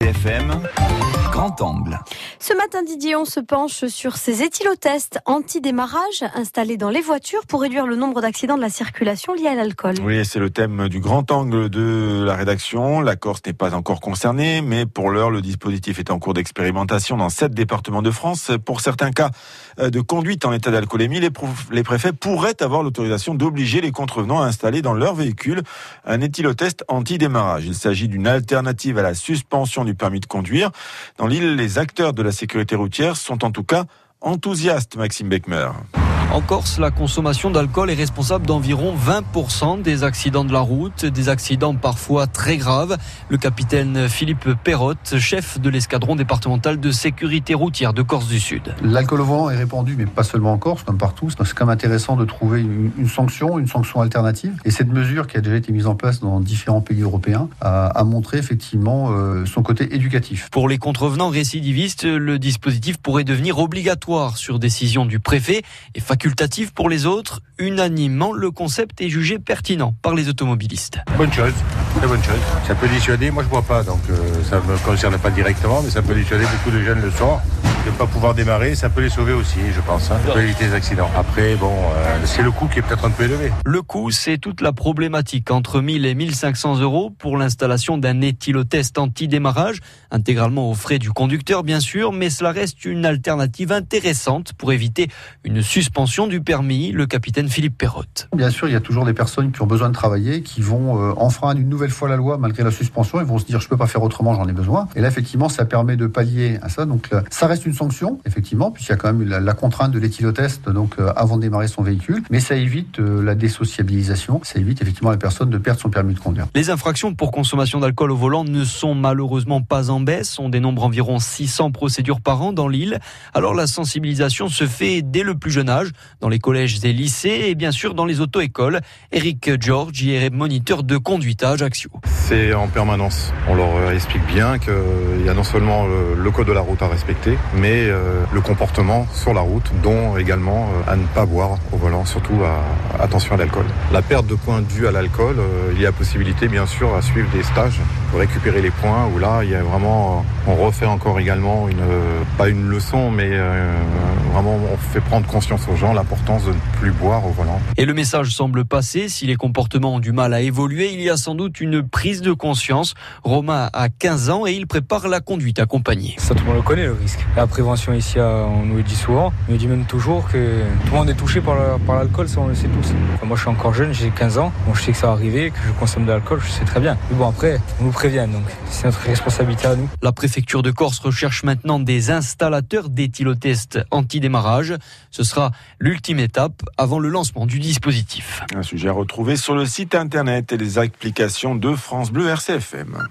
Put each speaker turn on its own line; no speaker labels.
FM, grand angle.
Ce matin, Didier, on se penche sur ces éthylotests anti-démarrage installés dans les voitures pour réduire le nombre d'accidents de la circulation liés à l'alcool.
Oui, c'est le thème du grand angle de la rédaction. La Corse n'est pas encore concernée, mais pour l'heure, le dispositif est en cours d'expérimentation dans sept départements de France. Pour certains cas euh, de conduite en état d'alcoolémie, les, préfets pourraient avoir l'autorisation d'obliger les contrevenants à installer dans leur véhicule un éthylotest anti-démarrage. Il s'agit d'une alternative à la suspension du permis de conduire. Dans l'île, les acteurs de la sécurité routière sont en tout cas enthousiastes, Maxime Beckmer.
En Corse, la consommation d'alcool est responsable d'environ 20% des accidents de la route, des accidents parfois très graves. Le capitaine Philippe Perrotte, chef de l'escadron départemental de sécurité routière de Corse du Sud.
L'alcool au volant est répandu, mais pas seulement en Corse, comme partout. C'est quand même intéressant de trouver une, sanction, une sanction alternative. Et cette mesure qui a déjà été mise en place dans différents pays européens a, montré effectivement euh, son côté éducatif.
Pour les contrevenants récidivistes, le dispositif pourrait devenir obligatoire sur décision du préfet et facultatif pour les autres. Unanimement, le concept est jugé pertinent par les automobilistes.
Bonne chose, très bonne chose. Ça peut dissuader, moi je bois pas, donc euh, ça ne me concerne pas directement, mais ça peut dissuader beaucoup de jeunes le soir de ne pas pouvoir démarrer, ça peut les sauver aussi, je pense. Hein. Ça peut éviter des accidents. Après, bon, euh, c'est le coût qui est peut-être un peu élevé.
Le coût, c'est toute la problématique entre 1000 et 1500 euros pour l'installation d'un éthylotest anti-démarrage, intégralement aux frais du conducteur, bien sûr, mais cela reste une alternative intéressante pour éviter une suspension du permis, le capitaine Philippe Perrotte.
Bien sûr, il y a toujours des personnes qui ont besoin de travailler, qui vont euh, enfreindre une nouvelle fois la loi malgré la suspension, ils vont se dire je peux pas faire autrement, j'en ai besoin. Et là, effectivement, ça permet de pallier à ça. Donc, ça reste une sanction, effectivement, puisqu'il y a quand même la, contrainte de l'éthylotest donc euh, avant de démarrer son véhicule, mais ça évite euh, la désociabilisation, ça évite effectivement à la personne de perdre son permis de conduire.
Les infractions pour consommation d'alcool au volant ne sont malheureusement pas en baisse, on dénombre environ 600 procédures par an dans l'île. Alors la sensibilisation se fait dès le plus jeune âge, dans les collèges et lycées et bien sûr dans les auto-écoles. Eric George y est moniteur de conduite à Ajaccio.
C'est en permanence. On leur explique bien qu'il y a non seulement le code de la route à respecter, mais euh, le comportement sur la route, dont également euh, à ne pas boire au volant, surtout à, attention à l'alcool. La perte de points due à l'alcool, euh, il y a possibilité bien sûr à suivre des stages pour récupérer les points, où là il y a vraiment, on refait encore également une, pas une leçon, mais vraiment on fait prendre conscience aux gens l'importance de ne plus boire au volant.
Et le message semble passer, si les comportements ont du mal à évoluer, il y a sans doute une prise de conscience. Romain a 15 ans et il prépare la conduite accompagnée.
Ça tout le monde le connaît le risque prévention ici, on nous le dit souvent. On nous dit même toujours que tout le monde est touché par l'alcool, ça on le sait tous. moi je suis encore jeune, j'ai 15 ans. Bon, je sais que ça va arriver, que je consomme de l'alcool, je sais très bien. Mais bon, après, on nous prévient, donc c'est notre responsabilité à nous.
La préfecture de Corse recherche maintenant des installateurs d'éthylotest anti-démarrage. Ce sera l'ultime étape avant le lancement du dispositif.
Un sujet à retrouver sur le site internet et les applications de France Bleu RCFM.